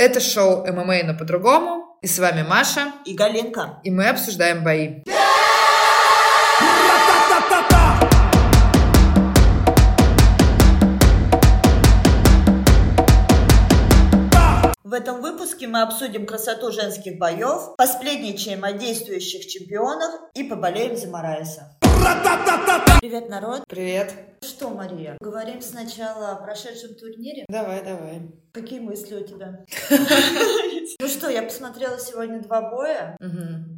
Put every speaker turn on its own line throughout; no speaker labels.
Это шоу ММА, но по-другому. И с вами Маша.
И Галинка.
И мы обсуждаем бои.
В этом выпуске мы обсудим красоту женских боев, посплетничаем о действующих чемпионах и поболеем за Морайса. Привет, народ.
Привет.
Что, Мария, говорим сначала о прошедшем турнире?
Давай, давай.
Какие мысли у тебя? Ну что, я посмотрела сегодня два боя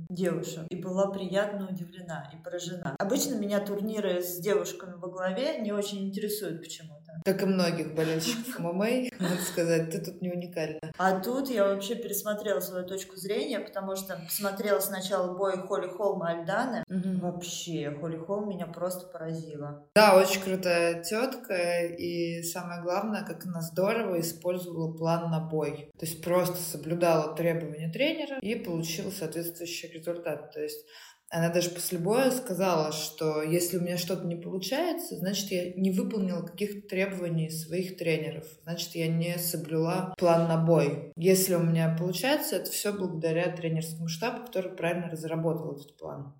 девушек и была приятно удивлена и поражена. Обычно меня турниры с девушками во главе не очень интересуют почему-то.
Как и многих болельщиков ММА, надо сказать, ты тут не уникальна.
А тут я вообще пересмотрела свою точку зрения, потому что посмотрела сначала бой Холли Холма Альданы. Вообще, Холли Холм меня просто поразила.
Да, очень крутая тетка, и самое главное, как она здорово использовала план на бой. То есть просто соблюдала требования тренера и получила соответствующий результат. То есть она даже после боя сказала, что если у меня что-то не получается, значит, я не выполнила каких-то требований своих тренеров. Значит, я не соблюла план на бой. Если у меня получается, это все благодаря тренерскому штабу, который правильно разработал этот план.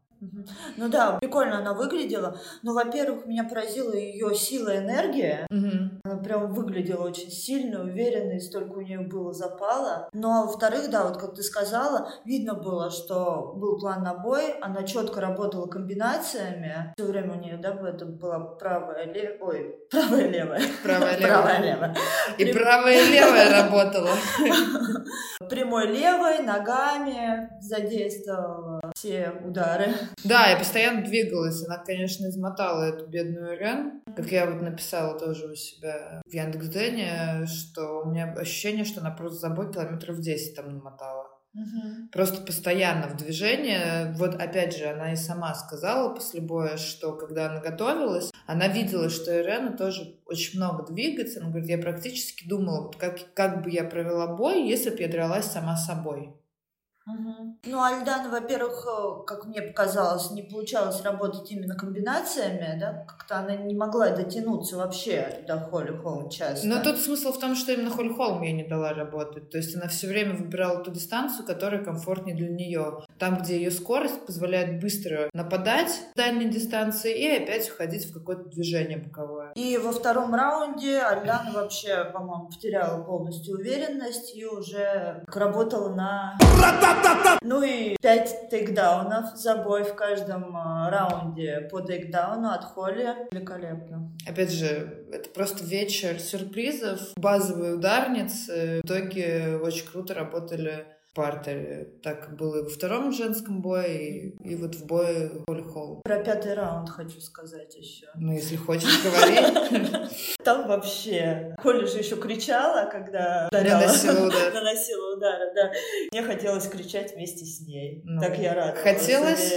Ну да, прикольно она выглядела. Но, во-первых, меня поразила ее сила и энергия.
Мгм.
Она прям выглядела очень сильно, уверенно, и столько у нее было запала. Ну а во-вторых, да, вот как ты сказала, видно было, что был план на бой, она четко работала комбинациями. Все время у нее, да, это была правая, левая, ой, правая, левая.
Правая,
Правая,
левая.
левая.
И правая и левая работала.
Прямой левой, ногами задействовала все удары.
Да, я постоянно двигалась. Она, конечно, измотала эту бедную Рен. Как я вот написала тоже у себя в Яндекс.Дзене, что у меня ощущение, что она просто за бой километров 10 там намотала. Просто постоянно в движении. Вот опять же, она и сама сказала после боя, что когда она готовилась, она видела, что Ирена тоже очень много двигается. Она говорит, я практически думала, вот как, как бы я провела бой, если бы я дралась сама собой.
Мгм. Ну, Альдана, во-первых, э, как мне показалось, не получалось работать именно комбинациями, да, как-то она не могла дотянуться вообще до Холли Холм часто.
Но тут смысл в том, что именно Холли Холм ей не дала работать. То есть она все время выбирала ту дистанцию, которая комфортнее для нее. Там, где ее скорость позволяет быстро нападать с дальней дистанции и опять уходить в какое-то движение боковое.
И во втором раунде Альдана вообще, по-моему, потеряла полностью уверенность и уже работала на... Ну и пять тейкдаунов за бой в каждом э, раунде по тейкдауну от Холли. Великолепно.
Опять же, это просто вечер сюрпризов, базовые ударницы. В итоге очень круто работали партере. Так было и во втором женском бое, и, и вот в бое Холли Холм.
Про пятый раунд хочу сказать еще.
Ну, если хочешь, говори.
Там вообще Холли же еще кричала, когда ударяла.
Наносила удар.
Наносила удары, да. Мне хотелось кричать вместе с ней.
Ну,
так я рада.
хотелось?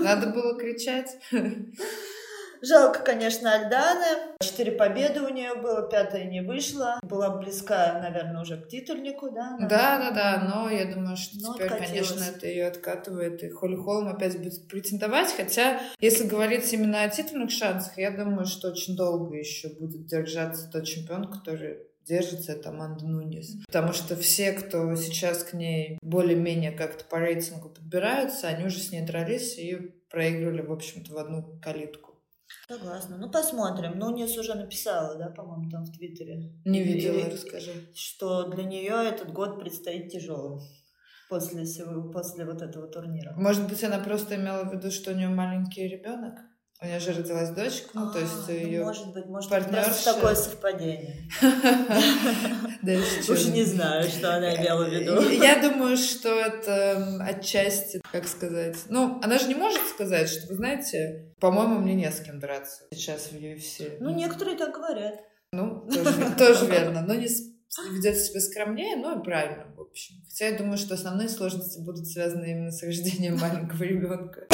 Надо было кричать.
Жалко, конечно, Альданы. Четыре победы у нее было, пятая не вышла. Была близка, наверное, уже к титульнику, да?
Да, да, да, но я думаю, что
Ну,
теперь,
откатилась.
конечно, это ее откатывает, и Холли Холм опять будет претендовать, хотя, если говорить именно о титульных шансах, я думаю, что очень долго еще будет держаться тот чемпион, который держится, это Аманда Нунис. Потому что все, кто сейчас к ней более-менее как-то по рейтингу подбираются, они уже с ней дрались и проигрывали, в общем-то, в одну калитку.
Согласна. Ну, посмотрим. Нунес уже написала, да, по-моему, там в Твиттере.
Не видела,
Или-
расскажи.
Что для нее этот год предстоит тяжелым после, всего, после вот этого турнира.
Может быть, она просто имела в виду, что у нее маленький ребенок? У нее же родилась дочка, ну, то есть
А, ну,
ее...
Может быть, может
партнерша.
быть, такое совпадение. Уж не знаю, что она имела в виду.
Я думаю, что это отчасти, как сказать... Ну, она же не может сказать, что, вы знаете, по-моему, мне не с кем драться сейчас в UFC.
Ну, некоторые так говорят.
Ну, тоже, верно. Но не ведет себя скромнее, ну и правильно, в общем. Хотя я думаю, что основные сложности будут связаны именно с рождением маленького ребенка.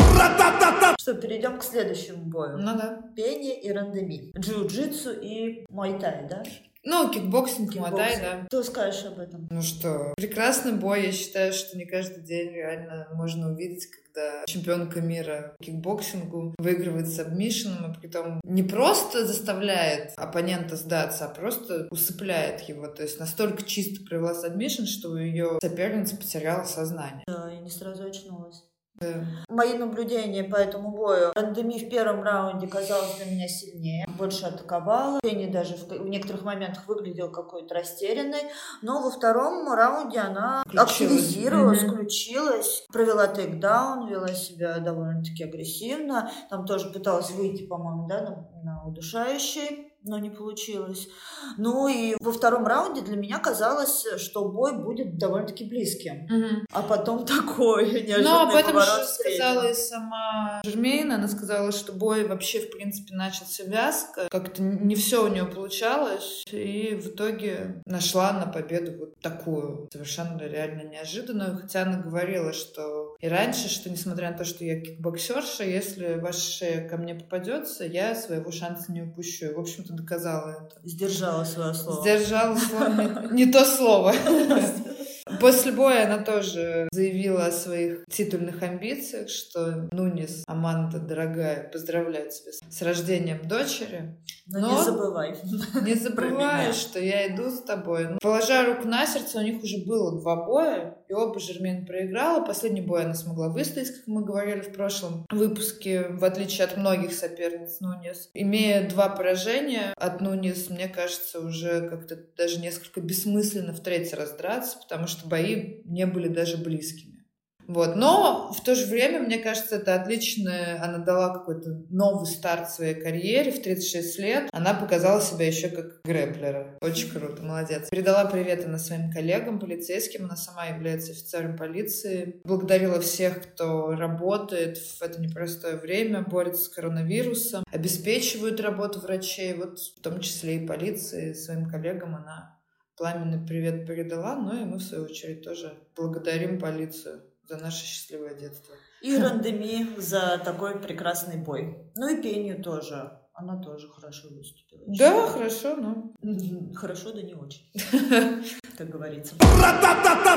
Что, перейдем к следующему бою.
Ну да.
Пенья и Рандеми. Джиу-джитсу и муайтай, да?
Ну, кикбоксинг, муайтай, да.
Что скажешь об этом?
Ну что, прекрасный бой. Я считаю, что не каждый день реально можно увидеть, когда чемпионка мира кикбоксингу выигрывает submission ом, и при том не просто заставляет оппонента сдаться, а просто усыпляет его. То есть настолько чисто провела submission, что ее соперница потеряла сознание.
Да, и не сразу очнулась. Мои наблюдения по этому бою. Рандеми в первом раунде казалась для меня сильнее, больше атаковала. Пенни даже в, в некоторых моментах выглядел какой-то растерянной. Но во втором раунде она активизировалась, mm-hmm. включилась, провела тейкдаун, вела себя довольно-таки агрессивно. Там тоже пыталась выйти, по-моему, да, на, на удушающий но не получилось. Ну и во втором раунде для меня казалось, что бой будет довольно-таки близким.
Угу.
А потом такой неожиданный
Но об этом
же
сказала и сама Жермейн. Она сказала, что бой вообще, в принципе, начался вязко. Как-то не все у нее получалось. И в итоге нашла на победу вот такую, совершенно реально неожиданную. Хотя она говорила, что и раньше, что несмотря на то, что я кикбоксерша, если ваша шея ко мне попадется, я своего шанса не упущу. И, в общем-то, что доказала это.
Сдержала свое слово.
Сдержала слово. Не, то слово. После боя она тоже заявила о своих титульных амбициях, что Нунис, Аманда, дорогая, поздравляю тебя с рождением дочери.
Но, Но не забывай.
Не забывай, что я иду с тобой. Положа руку на сердце, у них уже было два боя, и оба Жермен проиграла. Последний бой она смогла выстоять, как мы говорили в прошлом выпуске, в отличие от многих соперниц Нунис. Имея два поражения от Нунис, мне кажется, уже как-то даже несколько бессмысленно в третий раз драться, потому что бои не были даже близкими. Вот. Но в то же время, мне кажется, это отлично. Она дала какой-то новый старт своей карьере в 36 лет. Она показала себя еще как грэплера. Очень круто, молодец. Передала привет она своим коллегам, полицейским. Она сама является офицером полиции. Благодарила всех, кто работает в это непростое время, борется с коронавирусом, обеспечивают работу врачей, вот в том числе и полиции. Своим коллегам она пламенный привет передала, ну и мы, в свою очередь, тоже благодарим полицию за наше счастливое детство.
И Рандеми за такой прекрасный бой. Ну и Пеню тоже. Она тоже хорошо выступила.
Да, хорошо, но...
Хорошо, да не очень. Как говорится.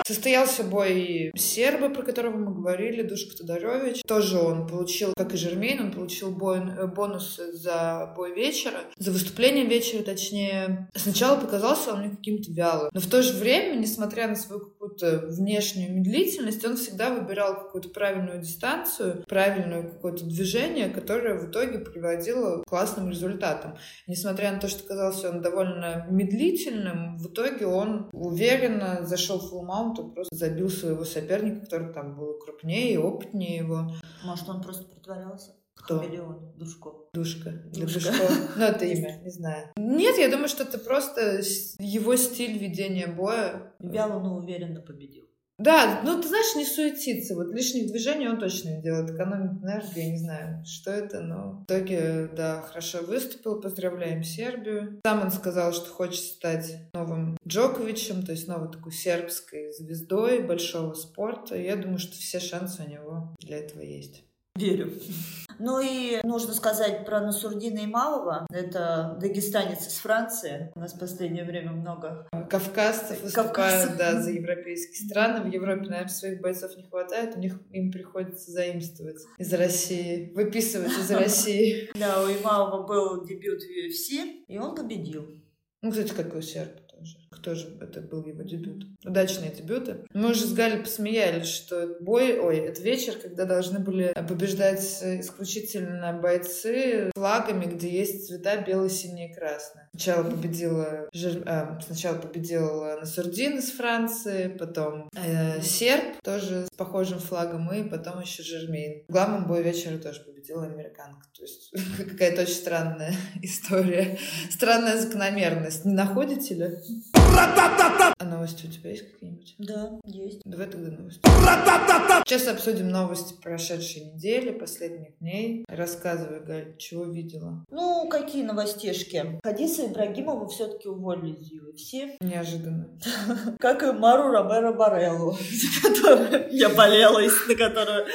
Состоялся бой серба, про которого мы говорили, Душка Тодорович. Тоже он получил, как и Жермейн, он получил бой, э, бонус за бой вечера, за выступление вечера, точнее. Сначала показался он мне каким-то вялым. Но в то же время, несмотря на свою какую-то внешнюю медлительность, он всегда выбирал какую-то правильную дистанцию, правильное какое-то движение, которое в итоге приводило к классным результатам. Несмотря на то, что казался он довольно медлительным, в итоге он уверенно зашел в фулл-маунт и просто забил своего соперника, который там был крупнее и опытнее его.
Может, он просто притворялся?
Кто?
Хамелеон. Душко.
Душка. Для Душко. Ну, это имя, не знаю. Нет, я думаю, что это просто его стиль ведения боя.
Вяло, но уверенно победил.
Да, ну ты знаешь, не суетиться. Вот лишних движений он точно не делает. Экономит энергию, я не знаю, что это, но в итоге, да, хорошо выступил. Поздравляем Сербию. Сам он сказал, что хочет стать новым Джоковичем, то есть новой такой сербской звездой большого спорта. Я думаю, что все шансы у него для этого есть.
Верю. Ну и нужно сказать про Насурдина Ималова. Это дагестанец из Франции. У нас в последнее время много
кавказцев выступают Кавказцев. Да, за европейские страны. В Европе, наверное, своих бойцов не хватает. У них им приходится заимствовать из России, выписывать из России.
Да, у Ималова был дебют в UFC, и он победил.
Ну, кстати, как и у серб тоже. Это был его дебют? Удачные дебюты. Мы уже с Галей посмеялись, что бой, ой, это вечер, когда должны были побеждать исключительно бойцы флагами, где есть цвета белый, синий и красный. Сначала победила, Жер... а, сначала победил Насурдин из Франции, потом э, серб тоже с похожим флагом, и потом еще Жермейн. В главном бою вечера тоже победила американка. То есть какая-то очень странная история. Странная закономерность. Не находите ли? А новости у тебя есть какие-нибудь?
Да, есть.
Давай тогда новости. Сейчас обсудим новости прошедшей недели, последних дней. Рассказывай, Галь, чего видела?
Ну, какие новостишки? Хадиса Ибрагимова все-таки уволили из UFC.
Неожиданно.
Как и Мару Ромеро Бареллу, за которую я болела, и на которую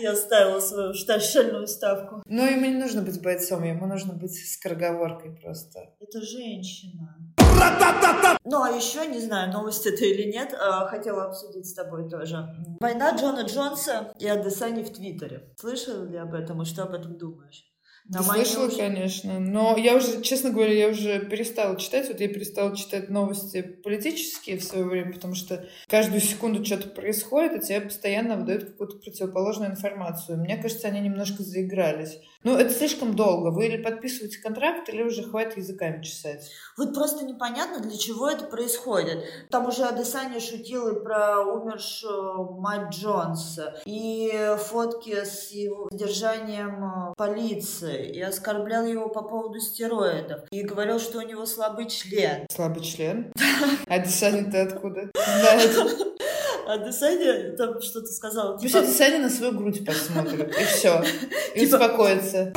я ставила свою шальную ставку.
Ну, ему не нужно быть бойцом, ему нужно быть скороговоркой просто.
Это женщина. Ну, а еще, не знаю, новость это или нет, а, хотела обсудить с тобой тоже. Война Джона Джонса и Адесани в Твиттере. Слышал ли об этом и что об этом думаешь?
Да, слышала, уже... конечно. Но я уже, честно говоря, я уже перестала читать. Вот я перестала читать новости политические в свое время, потому что каждую секунду что-то происходит, и тебе постоянно выдают какую-то противоположную информацию. Мне кажется, они немножко заигрались. Ну, это слишком долго. Вы или подписываете контракт, или уже хватит языками чесать.
Вот просто непонятно, для чего это происходит. Там уже Адесanya шутил и про умершую мать Джонса, и фотки с его содержанием э, полиции, и оскорблял его по поводу стероидов, и говорил, что у него слабый член.
Слабый член? Адесanya ты откуда?
А Десаня там что-то сказал.
Типа... Пусть Десаня на свою грудь посмотрит, и все. И типа... успокоится.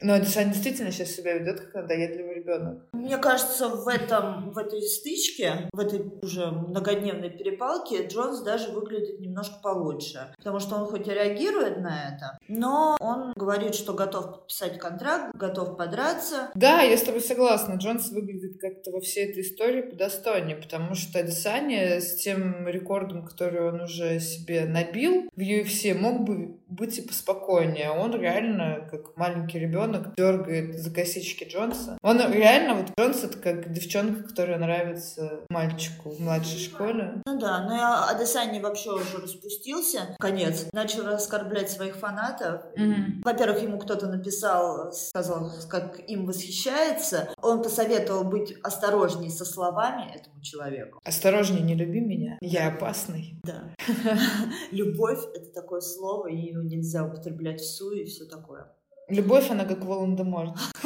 Но Десаня действительно сейчас себя ведет как надоедливый ребенок.
Мне кажется, в этом, в этой стычке, в этой уже многодневной перепалке Джонс даже выглядит немножко получше. Потому что он хоть и реагирует на это, но он говорит, что готов подписать контракт, готов подраться.
Да, я с тобой согласна. Джонс выглядит как-то во всей этой истории подостойнее, потому что Десаня с тем рекордом рекордом, который он уже себе набил в UFC, мог бы быть и поспокойнее. Он реально, как маленький ребенок, дергает за косички Джонса. Он реально, вот Джонс это как девчонка, которая нравится мальчику в младшей школе.
Ну да, но я Адесани вообще уже распустился, конец. Начал оскорблять своих фанатов. Mm-hmm. Во-первых, ему кто-то написал, сказал, как им восхищается. Он посоветовал быть осторожней со словами этому человеку.
Осторожней, не люби меня. Я опасный.
Да. Любовь — это такое слово, и ее нельзя употреблять в суе и все такое.
Любовь, она как Волан-де-Морт.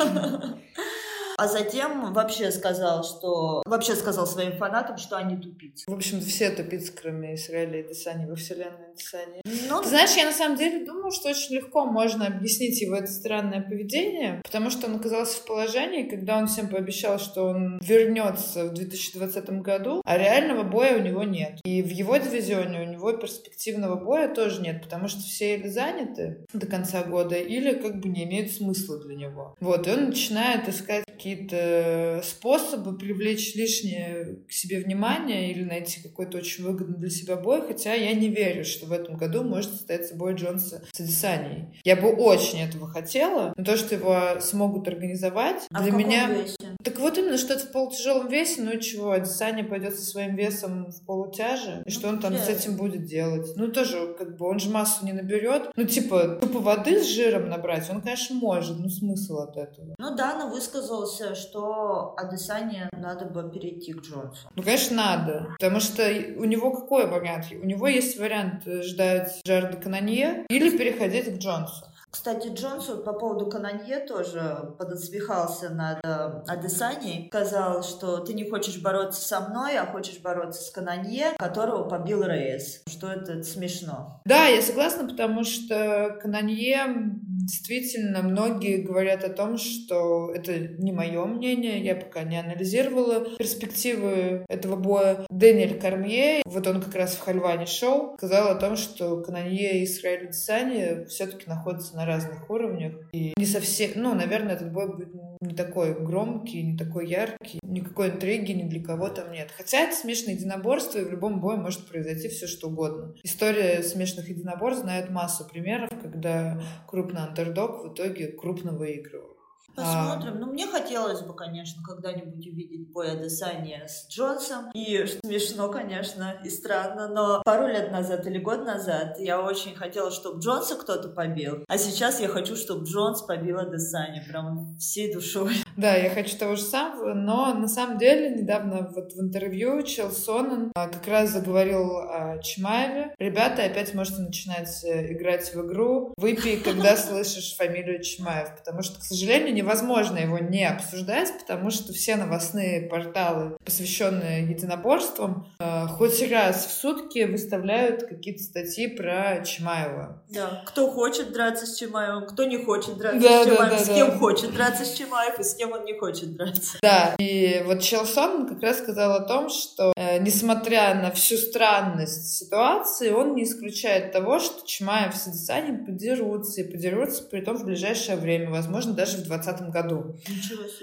А затем вообще сказал, что... Вообще сказал своим фанатам, что они тупицы.
В общем, все тупицы, кроме Израиля и Десани во вселенной Десани. Ну... Ты знаешь, я на самом деле думаю, что очень легко можно объяснить его это странное поведение, потому что он оказался в положении, когда он всем пообещал, что он вернется в 2020 году, а реального боя у него нет. И в его дивизионе у него перспективного боя тоже нет, потому что все или заняты до конца года, или как бы не имеют смысла для него. Вот, и он начинает искать какие-то способы привлечь лишнее к себе внимание или найти какой-то очень выгодный для себя бой, хотя я не верю, что в этом году может состояться бой Джонса с Адесанией. Я бы очень этого хотела, но то, что его смогут организовать,
а
для меня...
Весе?
Так вот именно, что это в полутяжелом весе, ну и чего, Адесания пойдет со своим весом в полутяже, и ну, что он там с этим будет делать? Ну тоже, как бы, он же массу не наберет. Ну типа, тупо воды с жиром набрать, он, конечно, может, ну смысл от этого.
Ну да, но высказался высказался, что Адесане надо бы перейти к Джонсу.
Ну, конечно, надо. Потому что у него какой вариант? У него есть вариант ждать Джарда Кананье или переходить к Джонсу.
Кстати, Джонсон по поводу Кананье тоже подосмехался над э, Адесаней. Сказал, что ты не хочешь бороться со мной, а хочешь бороться с Кананье, которого побил Рейс. Что это смешно.
Да, я согласна, потому что Кананье действительно многие говорят о том, что это не мое мнение, я пока не анализировала перспективы этого боя. Дэниэль Кармье, вот он как раз в Хальване шоу, сказал о том, что Кананье и Исраиль Десани все-таки находятся на разных уровнях. И не совсем, ну, наверное, этот бой будет не такой громкий, не такой яркий, никакой интриги ни для кого там нет. Хотя это смешанное единоборство, и в любом бое может произойти все что угодно. История смешанных единоборств знает массу примеров, когда крупный андердог в итоге крупно выигрывал.
Посмотрим. А... Ну, мне хотелось бы, конечно, когда-нибудь увидеть бой Адесания с Джонсом. И смешно, конечно, и странно, но пару лет назад или год назад я очень хотела, чтобы Джонса кто-то побил. А сейчас я хочу, чтобы Джонс побил Адесания прям всей душой.
Да, я хочу того же самого, но на самом деле недавно вот в интервью Чел Сонен а, как раз заговорил о Чмаеве. Ребята, опять можете начинать э, играть в игру. Выпей, когда слышишь фамилию Чмаев, потому что, к сожалению, не невозможно его не обсуждать, потому что все новостные порталы, посвященные единоборствам, э, хоть раз в сутки выставляют какие-то статьи про Чимаева.
Да, кто хочет драться с Чимаевым, кто не хочет драться да, с Чимаевым, да, да, с кем да. хочет драться с Чимаев и с кем он не хочет драться.
Да, и вот Челсон как раз сказал о том, что э, несмотря на всю странность ситуации, он не исключает того, что Чимаев с Адесанем подерутся, и подерутся при том в ближайшее время, возможно, даже в 20 2020 году.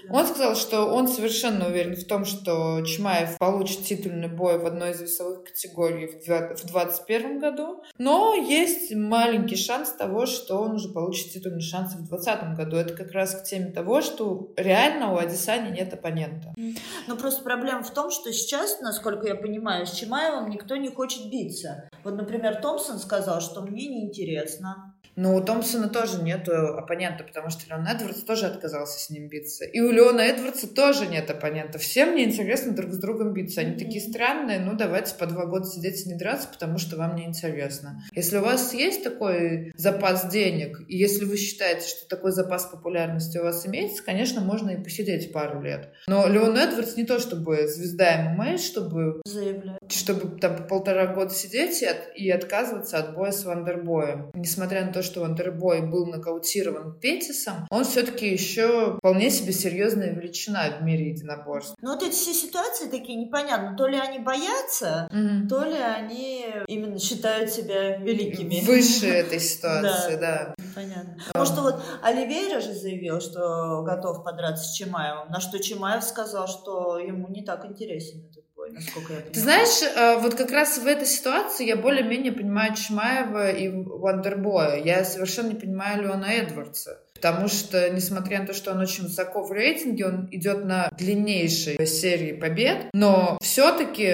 Он сказал, что он совершенно уверен в том, что Чмаев получит титульный бой в одной из весовых категорий в 2021 году, но есть маленький шанс того, что он уже получит титульный шанс в 2020 году. Это как раз к теме того, что реально у Адисани нет оппонента.
Но просто проблема в том, что сейчас, насколько я понимаю, с Чимаевым никто не хочет биться. Вот, например, Томпсон сказал, что мне неинтересно.
Но у Томпсона тоже нет оппонента, потому что Леон Эдвардс тоже отказался с ним биться. И у Леона Эдвардса тоже нет оппонента. Всем мне интересно друг с другом биться. Они mm-hmm. такие странные, ну давайте по два года сидеть и не драться, потому что вам не интересно. Если у вас есть такой запас денег, и если вы считаете, что такой запас популярности у вас имеется, конечно, можно и посидеть пару лет. Но Леон Эдвардс не то чтобы звезда ММА, чтобы...
Заявляю.
Чтобы там полтора года сидеть и, от, и отказываться от боя с Вандербоем. Несмотря на то, что Вандербой был нокаутирован Петисом, он все-таки еще вполне себе серьезная величина в мире единоборств.
Но вот эти все ситуации такие непонятны. То ли они боятся, mm-hmm. то ли они именно считают себя великими.
Выше этой ситуации, да.
Понятно. Потому что вот Оливейра же заявил, что готов подраться с Чимаевым, на что Чимаев сказал, что ему не так интересен этот такой, насколько я понимаю.
Ты знаешь, э, вот как раз в этой ситуации я более-менее понимаю Чмаева и Вандербоя. Я совершенно не понимаю Леона Эдвардса. Потому что, несмотря на то, что он очень высоко в рейтинге, он идет на длиннейшей серии побед, но все-таки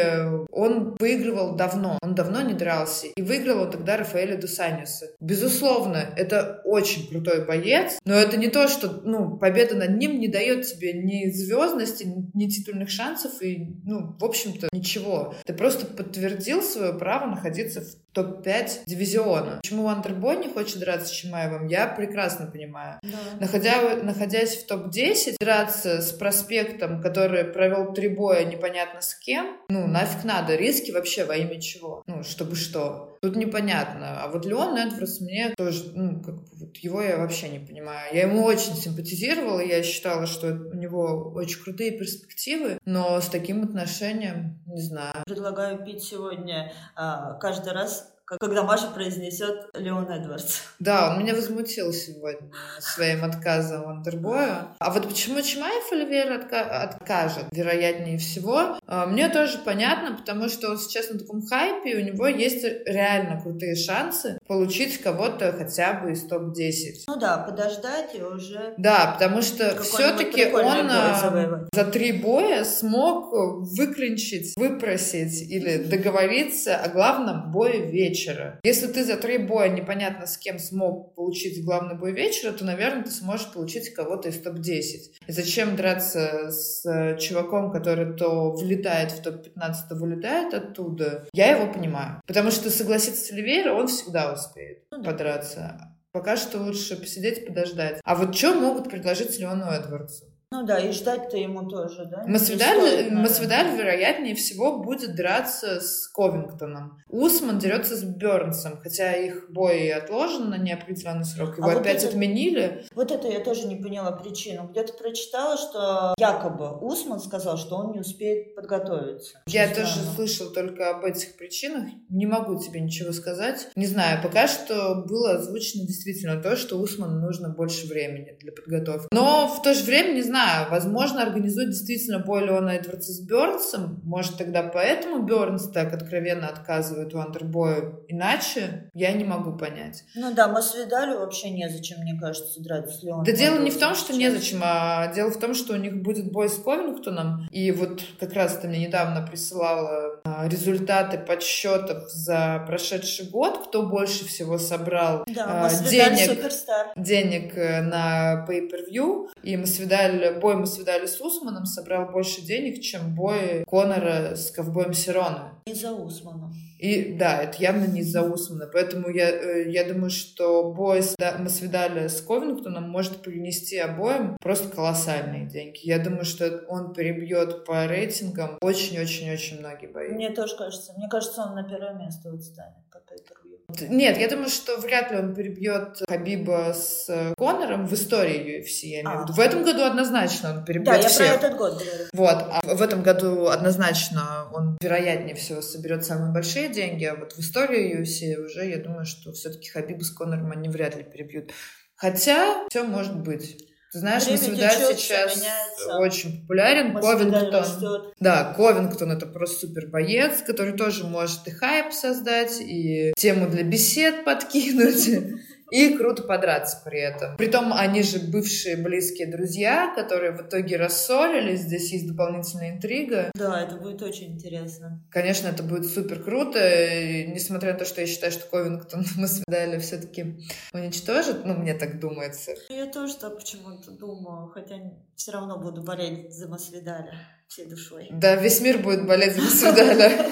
он выигрывал давно. Он давно не дрался. И выиграл он тогда Рафаэля Дусаниуса. Безусловно, это очень крутой боец, но это не то, что ну, победа над ним не дает тебе ни звездности, ни титульных шансов и, ну, в общем-то, ничего. Ты просто подтвердил свое право находиться в топ-5 дивизиона. Почему Вандербой не хочет драться с Чимаевым, я прекрасно понимаю. Да. Находя, находясь в топ-10, драться с проспектом, который провел три боя непонятно с кем, ну, нафиг надо, риски вообще во имя чего? Ну, чтобы что? Тут непонятно. А вот Леон Эдвардс мне тоже, ну, как бы, вот его я вообще не понимаю. Я ему очень симпатизировала, я считала, что у него очень крутые перспективы, но с таким отношением, не знаю.
Предлагаю пить сегодня а, каждый раз когда Маша произнесет Леон Эдвардс.
Да, он меня возмутил сегодня своим отказом Андербою. А вот почему Чимаев Оливейра отка- откажет, вероятнее всего, а, мне тоже понятно, потому что он сейчас на таком хайпе, и у него есть реально крутые шансы получить кого-то хотя бы из топ-10.
Ну да, подождать и уже...
Да, потому что все-таки он а, за три боя смог выклинчить, выпросить или договориться о главном бое вечера вечера. Если ты за три боя непонятно с кем смог получить главный бой вечера, то, наверное, ты сможешь получить кого-то из топ-10. И зачем драться с э, чуваком, который то влетает в топ-15, то вылетает оттуда? Я его понимаю. Потому что согласиться с Оливейро, он всегда успеет ну подраться. Пока что лучше посидеть, подождать. А вот что могут предложить Леону Эдвардсу?
Ну да, и ждать-то ему тоже, да?
Масвидаль, Масвидаль, вероятнее всего, будет драться с Ковингтоном. Усман дерется с Бернсом, хотя их бой отложен на неопределенный срок. Его а опять вот это, отменили.
Вот это я тоже не поняла причину. Где-то прочитала, что якобы Усман сказал, что он не успеет подготовиться.
Я Очень тоже слышала только об этих причинах. Не могу тебе ничего сказать. Не знаю, пока что было озвучено действительно то, что Усману нужно больше времени для подготовки. Но в то же время, не знаю, знаю, возможно, организует действительно бой Леона Эдвардса с Бернсом. Может, тогда поэтому Бернс так откровенно отказывает у Андербоя. Иначе я не могу понять.
Ну да, Масвидалю вообще незачем, мне кажется, драться с Леоном.
Да дело не в том, что незачем, а дело в том, что у них будет бой с Ковингтоном. И вот как раз ты мне недавно присылала а, результаты подсчетов за прошедший год, кто больше всего собрал
да, а, денег,
денег э, на pay-per-view. И Масвидаль бой мы свидали с Усманом собрал больше денег, чем бой Конора с ковбоем Сирона.
Из-за Усмана.
И да, это явно не из-за Усмана. Поэтому я, э, я думаю, что бой с, да, свидали с Ковингтоном может принести обоим просто колоссальные деньги. Я думаю, что он перебьет по рейтингам очень-очень-очень многие бои.
Мне тоже кажется. Мне кажется, он на первое место вот станет по пейпервью.
Нет, я думаю, что вряд ли он перебьет Хабиба с Конором в истории UFC. Я имею в, виду. в этом году однозначно он перебьет
Да, я
всех.
про этот год говорю.
Вот. А в этом году однозначно он, вероятнее всего, соберет самые большие деньги, а вот в истории UFC уже, я думаю, что все-таки Хабиба с Конором они вряд ли перебьют. Хотя все может быть. Ты знаешь,
Время
Масвидаль
течет,
сейчас
меняется.
очень популярен.
Масвидаль
Ковингтон.
растет.
Да, Ковингтон это просто супер боец, который тоже может и хайп создать, и тему для бесед подкинуть. И круто подраться при этом. Притом они же бывшие близкие друзья, которые в итоге рассорились. Здесь есть дополнительная интрига.
Да, это будет очень интересно.
Конечно, это будет супер круто. И несмотря на то, что я считаю, что Ковингтон мы свидали все-таки уничтожит, ну, мне так думается.
Я тоже так почему-то думаю, хотя все равно буду болеть за Масвидаля всей душой.
Да, весь мир будет болеть за Масвидаля.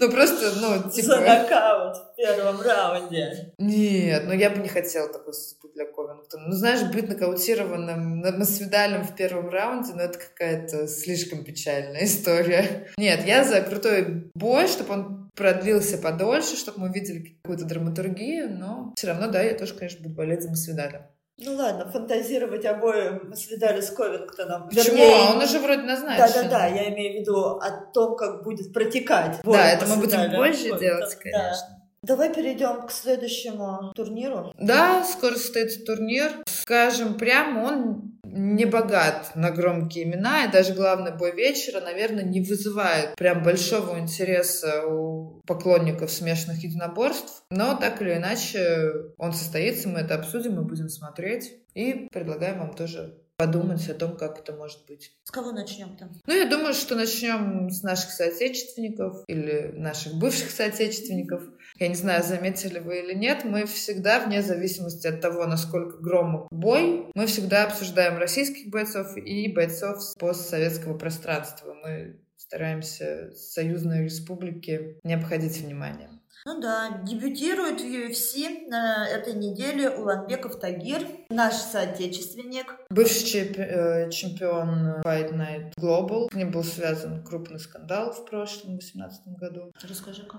Ну, просто, ну,
За
типа...
нокаут в первом раунде.
Нет, ну я бы не хотела такой судьбы для Ковингтона. Ну, знаешь, быть нокаутированным на Масвидалем в первом раунде, ну, это какая-то слишком печальная история. Нет, я за крутой бой, чтобы он продлился подольше, чтобы мы видели какую-то драматургию, но все равно, да, я тоже, конечно, буду болеть за Масвидаля.
Ну ладно, фантазировать обоим Масвидаля с Ковингтоном.
Почему?
Вернее,
А Он уже вроде назначен.
Да-да-да, я имею в виду о том, как будет протекать.
Да, это мы будем позже делать,
Да. Давай перейдем к следующему турниру.
Да, скоро состоится турнир. Скажем прямо, он не богат на громкие имена, и даже главный бой вечера, наверное, не вызывает прям большого интереса у поклонников смешанных единоборств. Но так или иначе он состоится, мы это обсудим, мы будем смотреть. И предлагаем вам тоже подумать о том, как это может быть.
С кого начнем-то?
Ну, я думаю, что начнем с наших соотечественников или наших бывших соотечественников. Я не знаю, заметили вы или нет, мы всегда, вне зависимости от того, насколько громок бой, мы всегда обсуждаем российских бойцов и бойцов с постсоветского пространства. Мы стараемся союзные республики не обходить вниманием.
Ну да, дебютирует в UFC на этой неделе Уланбеков Тагир, наш соотечественник.
Бывший э, чемпион Fight Night Global. С ним был связан крупный скандал в прошлом, 2018 году.
Расскажи-ка.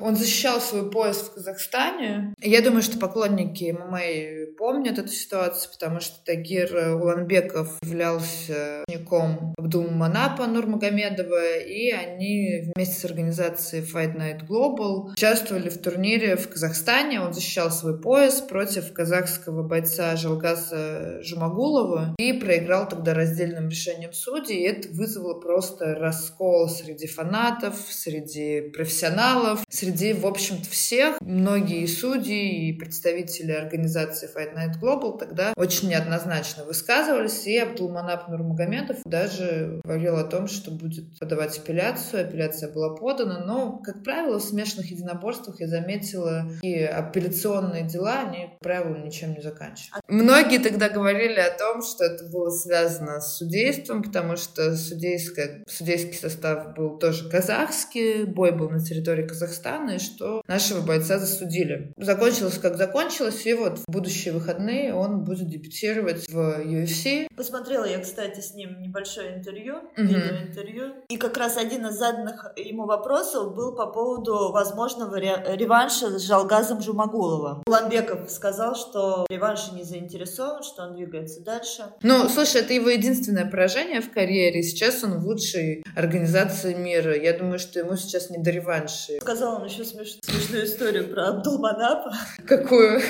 Он защищал свой пояс в Казахстане. Я думаю, что поклонники ММА помнят эту ситуацию, потому что Тагир Уланбеков являлся учеником Абдулманапа Нурмагомедова, и они вместе с организацией Fight Night Global участвовали в турнире в Казахстане. Он защищал свой пояс против казахского бойца Жалгаса Жумагулова и проиграл тогда раздельным решением судей. И это вызвало просто раскол среди фанатов, среди профессионалов, среди, в общем-то, всех. Многие судьи и представители организации Fight Night Global тогда очень неоднозначно высказывались, и Абдулманап Нурмагомедов даже говорил о том, что будет подавать апелляцию. Апелляция была подана, но, как правило, в смешанных единоборствах я заметила, и апелляционные дела, они, как правило, ничем не заканчиваются. Многие тогда говорили о том, что это было связано с судейством, потому что судейское, судейский состав был тоже казахский, бой был на территории Казахстана, и что нашего бойца засудили. Закончилось как закончилось, и вот в будущие выходные он будет дебютировать в UFC.
Посмотрела я, кстати, с ним небольшое интервью,
Мгм.
видеоинтервью. И как раз один из заданных ему вопросов был по поводу возможного ре- реванша с Жалгазом Жумагуловым. Ламбеков сказал, что реванш не заинтересован, что он двигается дальше.
Ну, слушай, это его единственное поражение в карьере. Сейчас он в лучшей организации мира. Я думаю, что ему сейчас не до реванши.
Сказал он еще смеш- смешную историю про Абдулманапа.
Какую?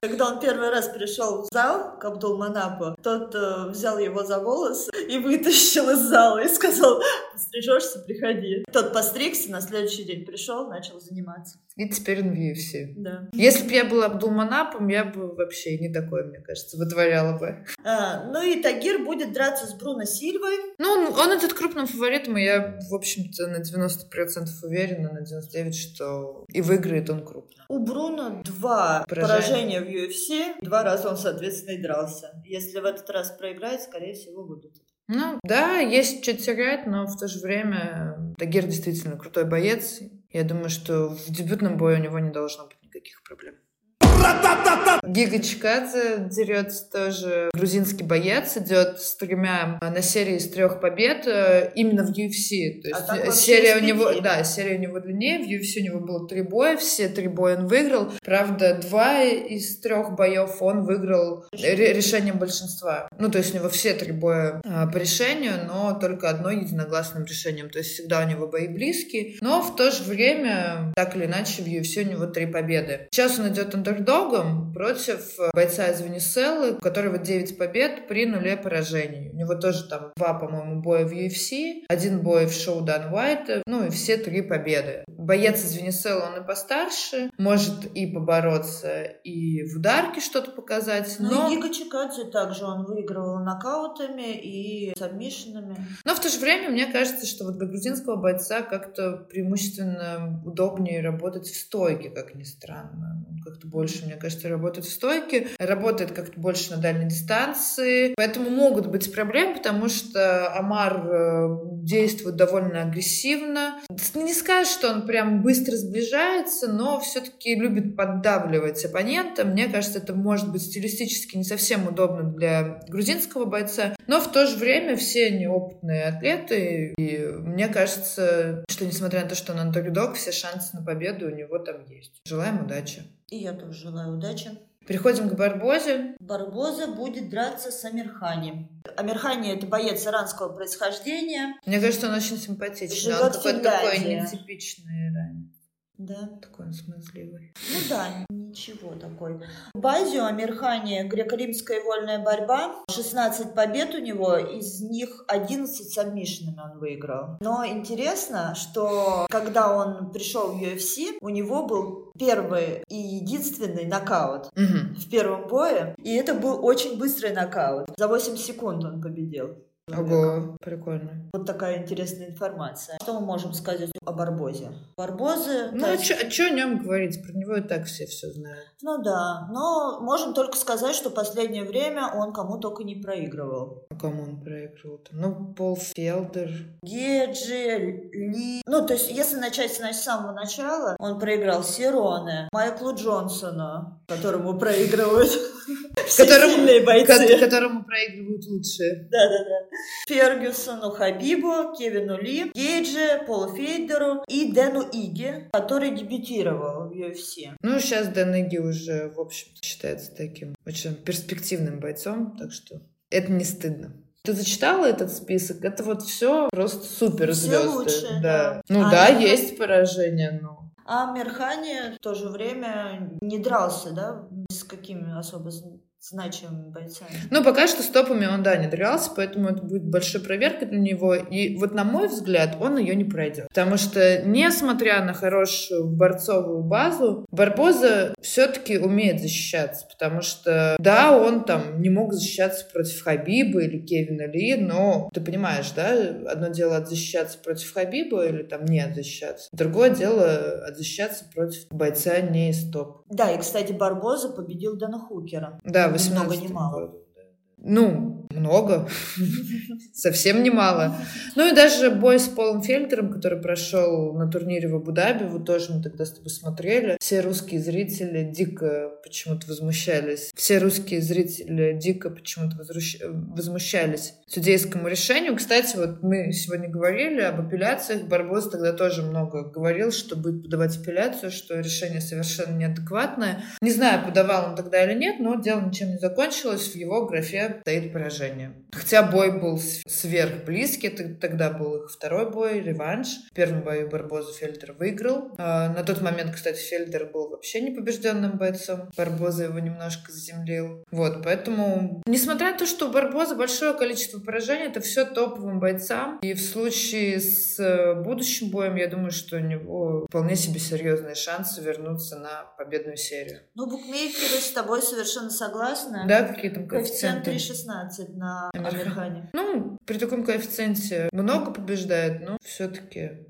Когда он первый раз пришел в зал к Абдулманапу, тот э, взял его за волосы и вытащил из зала и сказал, пострижешься, приходи. Тот постригся, на следующий день пришел, начал заниматься.
И теперь он в UFC.
Да.
Если бы я была Абдулманапом, я бы вообще не такое, мне кажется, вытворяла бы.
А, ну и Тагир будет драться с Бруно Сильвой.
Ну, он, он этот крупным фаворитом, и я, в общем-то, на 90% уверена, на 99%, что и выиграет он крупно.
У Бруно два
Поражения.
поражения в UFC. Два раза он, соответственно, и дрался. Если в этот раз проиграет, скорее всего, будет.
Ну, да, есть что терять, но в то же время Тагир действительно крутой боец. Я думаю, что в дебютном бою у него не должно быть никаких проблем. Гига Чикадзе дерется тоже. Грузинский боец идет с тремя на серии из трех побед э, именно в UFC. То
А
есть э,
вообще
серия у него, да, серия у него длиннее. В UFC у него было три боя, все три боя он выиграл. Правда, два из трех боев он выиграл ре- решением большинства. Ну, то есть у него все три боя а, по решению, но только одно единогласным решением. То есть всегда у него бои близкие. Но в то же время, так или иначе, в UFC у него три победы. Сейчас он идет андердог, андердогом против бойца из Венесуэлы, у которого 9 побед при нуле поражений. У него тоже там два, по-моему, боя в UFC, один бой в шоу Дан Уайта, ну и все три победы. Боец из Венесуэлы, он и постарше, может и побороться, и в ударке что-то показать.
Ну
но...
и Гига Чикадзе также он выигрывал нокаутами и сабмишинами.
Но в то же время мне кажется, что вот для грузинского бойца как-то преимущественно удобнее работать в стойке, как ни странно. Он как-то больше, мне кажется, работает в стойке, работает как-то больше на дальней дистанции. Поэтому могут быть проблемы, потому что Амар э, действует довольно агрессивно. Не скажешь, что он прям быстро сближается, но все-таки любит поддавливать оппонента. Мне кажется, это может быть стилистически не совсем удобно для грузинского бойца, но в то же время все они опытные атлеты, и мне кажется, что несмотря на то, что он андердог, все шансы на победу у него там есть. Желаем удачи.
И я тоже желаю удачи.
Переходим к Барбозе.
Барбоза будет драться с Амирхани. Амирхани это боец иранского происхождения.
Мне кажется, он очень симпатичный.
Живет
он какой-то такой нетипичный ранец.
Да.
Такой он смазливый.
Ну да, ничего такой. У Амирхани греко-римская вольная борьба. 16 побед у него, из них 11 сабмишинами он выиграл. Но интересно, что когда он пришел в UFC, у него был первый и единственный нокаут
Мгм.
в первом бое. И это был очень быстрый нокаут. За 8 секунд он победил.
Ого, прикольно.
Вот такая интересная информация. Что мы можем сказать о Барбозе? Барбозы...
Ну, а
есть-
что о нем говорить? Про него и так все все знают.
Ну да, но можем только сказать, что последнее время он кому только не проигрывал.
А кому он проигрывал? -то? Ну, Пол Фелдер.
Геджи, Ли... Ну, то есть, если начать значит, с самого начала, он проиграл Сироне, Майклу Джонсону, которому проигрывают все
Которому-
сильные бойцы.
ко- Которому проигрывают лучшие.
Да-да-да. Фергюсону Хабибу, Кевину Ли, Гейджи, Полу Фейдеру и Дэну Иги, который дебютировал в UFC.
Ну, сейчас Данеги уже, в общем-то, считается таким очень перспективным бойцом, так что это не стыдно. Ты зачитала этот список? Это вот все просто супер
Все
звезды.
лучшие,
да.
да.
Ну
А
да, есть поражения, но
А Мирхани в то же время не дрался, да, с какими особо значимыми бойцами.
Ну, пока что с топами он, да, не дрался, поэтому это будет большой проверкой для него. И вот, на мой взгляд, он ее не пройдет. Потому что, несмотря на хорошую борцовую базу, Барбоза все-таки умеет защищаться. Потому что, да, он там не мог защищаться против Хабиба или Кевина Ли, но ты понимаешь, да, одно дело отзащищаться против Хабиба или там не отзащищаться. Другое дело отзащищаться против бойца не из топ.
Да, и, кстати, Барбоза победил Дэна Хукера.
Да,
Ни много
18
ни мало.
Ну, много. Совсем немало. Ну и даже бой с Полом Фельдером, который прошел на турнире в Абу-Даби, вот тоже мы тогда с тобой смотрели. Все русские зрители дико почему-то возмущались. Все русские зрители дико почему-то возрущ- возмущались судейскому решению. Кстати, вот мы сегодня говорили об апелляциях. Барбос тогда тоже много говорил, что будет подавать апелляцию, что решение совершенно неадекватное. Не знаю, подавал он тогда или нет, но дело ничем не закончилось. В его графе стоит поражение поражение. Хотя бой был сверхблизкий, тогда был их второй бой, реванш. В первом бою Барбоза Фельдер выиграл. А, на тот момент, кстати, Фельдер был вообще непобежденным бойцом. Барбоза его немножко заземлил. Вот, поэтому, несмотря на то, что у Барбоза большое количество поражений, это все топовым бойцам. И в случае с э, будущим боем, я думаю, что у него вполне себе серьезные шансы вернуться на победную серию.
Ну, букмекеры с тобой совершенно согласны.
Да, какие там коэффициенты?
Коэффициент 3,16 ездят
на
Амергане.
Ну, при таком коэффициенте много побеждает, но все-таки,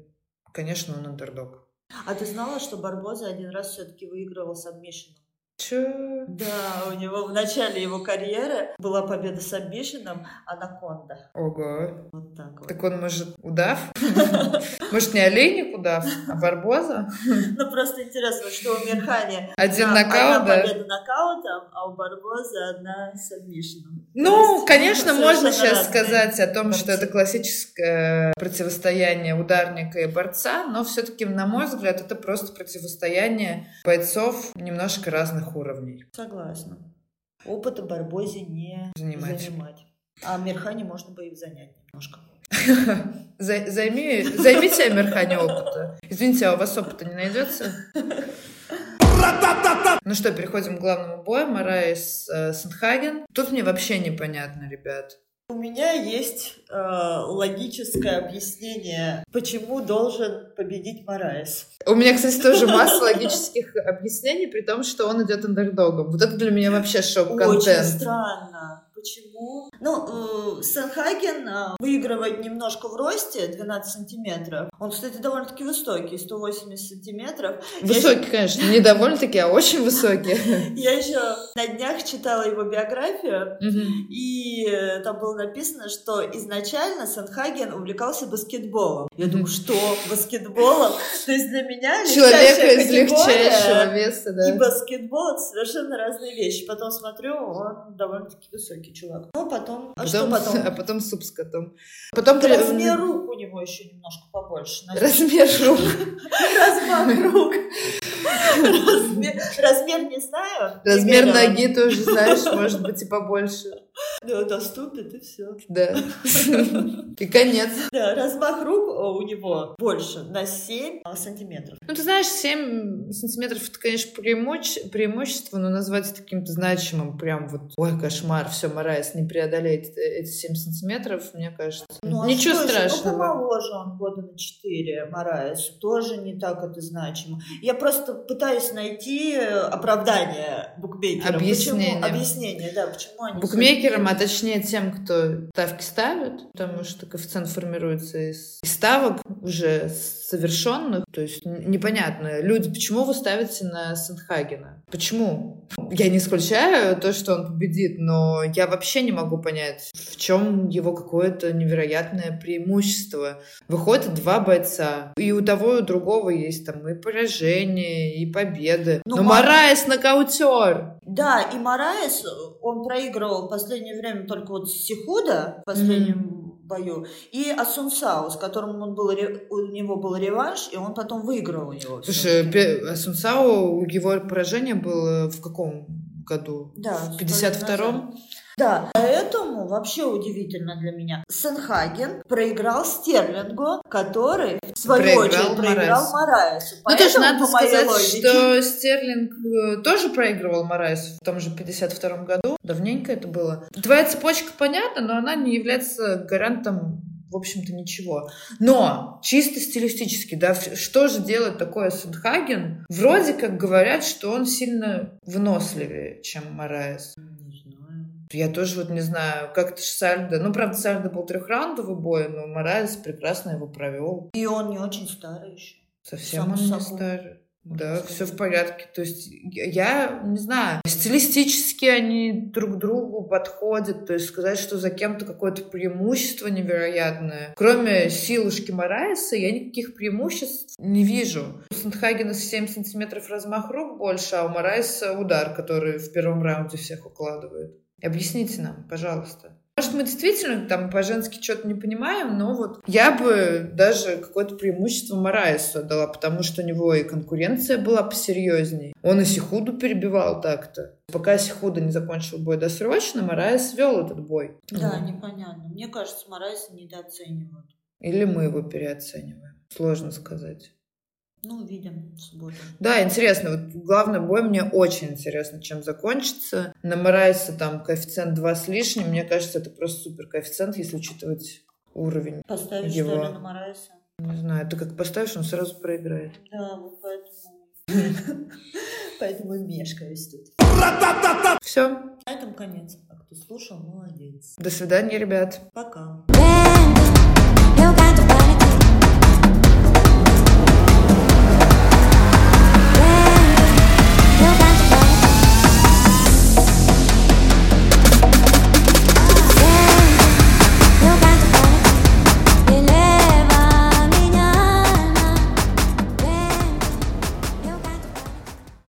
конечно, он андердог.
А ты знала, что Барбоза один раз все-таки выигрывал с Адмишином?
Че?
Да, у него в начале его карьеры была победа с сабмишином Анаконда.
Ого.
Вот так вот.
Так он, может, удав? Может, не олейник удав, а барбоза?
Ну, просто интересно, что у Мирхани
Один нокаут, да?
победа нокаутом, а у Барбоза одна сабмишином.
Ну,
есть,
конечно,
ну,
можно сейчас сказать о том, что это классическое противостояние ударника и борца, но все-таки, на мой взгляд, это просто противостояние бойцов немножко разных уровней.
Согласна. Опыта Барбозе не
Занимать.
занимать. Амирхани можно бы и занять немножко.
Зай- Займи, займите Амирхани опыта. Извините, а у вас опыта не найдется? Ну что, переходим к главному бою. Морайс э, Сэндхаген. Тут мне вообще непонятно, ребят.
У меня есть э, логическое объяснение, почему должен победить Морайс.
У меня, кстати, тоже масса логических объяснений, при том, что он идет андердогом. Вот это для меня вообще шок-контент.
Очень странно. Почему? Ну, э, Сэндхаген э, выигрывает немножко в росте, 12 сантиметров. Он, кстати, довольно-таки высокий, 180 сантиметров.
Высокий, я... конечно, не довольно-таки, а очень высокий.
Я еще на днях читала его биографию, и там было написано, что изначально Сенхаген увлекался баскетболом. Я думаю, что баскетболом? То есть для меня
Человека из легчайшего веса, да.
И баскетбол — это совершенно разные вещи. Потом смотрю, он довольно-таки высокий маленький чувак. Ну, потом... А потом, что потом?
А потом суп с котом. Потом...
Размер рук у него еще немножко побольше.
Размер рук.
Размах рук. Размер не знаю.
Размер ноги тоже, знаешь, может быть и побольше.
Да, доступит и все.
Да. И конец.
Да, размах рук у него больше на 7 сантиметров.
Ну, ты знаешь, 7 сантиметров это, конечно, преимуще... преимущество, но назвать таким-то значимым прям вот, ой, кошмар, все, Морайс не преодолеет эти 7 сантиметров, мне кажется. Ну, а Ничего что страшного.
Ну, помоложе он года на 4, Морайс. Тоже не так это значимо. Я просто пытаюсь найти оправдание букмекерам.
Объяснение.
Почему? Объяснение, да, почему они...
Букмекерам, а точнее тем, кто ставки ставит, потому что коэффициент формируется из ставок уже совершенных. То есть непонятно. Люди, почему вы ставите на Сандхагена? Почему? Я не исключаю то, что он победит, но я вообще не могу понять, в чем его какое-то невероятное преимущество. Выходят два бойца, и у того, и у другого есть там и поражение, и победы. Ну, но Мар... Мораес нокаутер!
Да, и Мораес, он проигрывал в последнее время только вот Сихуда в последнем mm-hmm бою, и Асунсау, с которым он был, у него был реванш, и он потом выиграл его.
Слушай, Асунсау, его поражение было в каком году?
Да.
В 52-м?
Да, поэтому вообще удивительно для меня. Сенхаген проиграл Стерлингу, который в свою проиграл очередь проиграл Мораесу.
Ну, тоже надо сказать, логике... что Стерлинг э, тоже проигрывал Мораесу в том же 52 году. Давненько это было. Твоя цепочка понятна, но она не является гарантом в общем-то, ничего. Но чисто стилистически, да, что же делает такое Сандхаген? Вроде как говорят, что он сильно выносливее, чем Мораес. Я тоже вот не знаю, как это Сальдо. Ну, правда, Сальдо был трехраундовый бой, но Моралес прекрасно его провел.
И он не очень старый еще.
Совсем Сам он не старый. Да, все в порядке. То есть я не знаю, стилистически они друг другу подходят. То есть сказать, что за кем-то какое-то преимущество невероятное. Кроме силушки Морайса, я никаких преимуществ не вижу. У Сандхагена 7 сантиметров размах рук больше, а у Морайса удар, который в первом раунде всех укладывает. Объясните нам, пожалуйста. Может, мы действительно там по-женски что-то не понимаем, но вот я бы даже какое-то преимущество Мораесу дала, потому что у него и конкуренция была посерьезней. Он и Сихуду перебивал так-то. Пока Сихуда не закончил бой досрочно, Мораес вел этот бой.
Да, непонятно. Мне кажется, Мораеса недооценивают.
Или мы его переоцениваем. Сложно сказать.
Ну, увидим в субботу.
Да, интересно. Вот главный бой мне очень интересно, чем закончится. На Морайса там коэффициент 2 с лишним. Мне кажется, это просто супер коэффициент, если учитывать уровень
Поставишь,
его.
что ли, на Морайса?
Не знаю, ты как поставишь, он сразу проиграет.
Да, вот поэтому... Поэтому мешкаюсь тут.
Все.
На этом конец. А кто слушал, молодец.
До свидания, ребят.
Пока.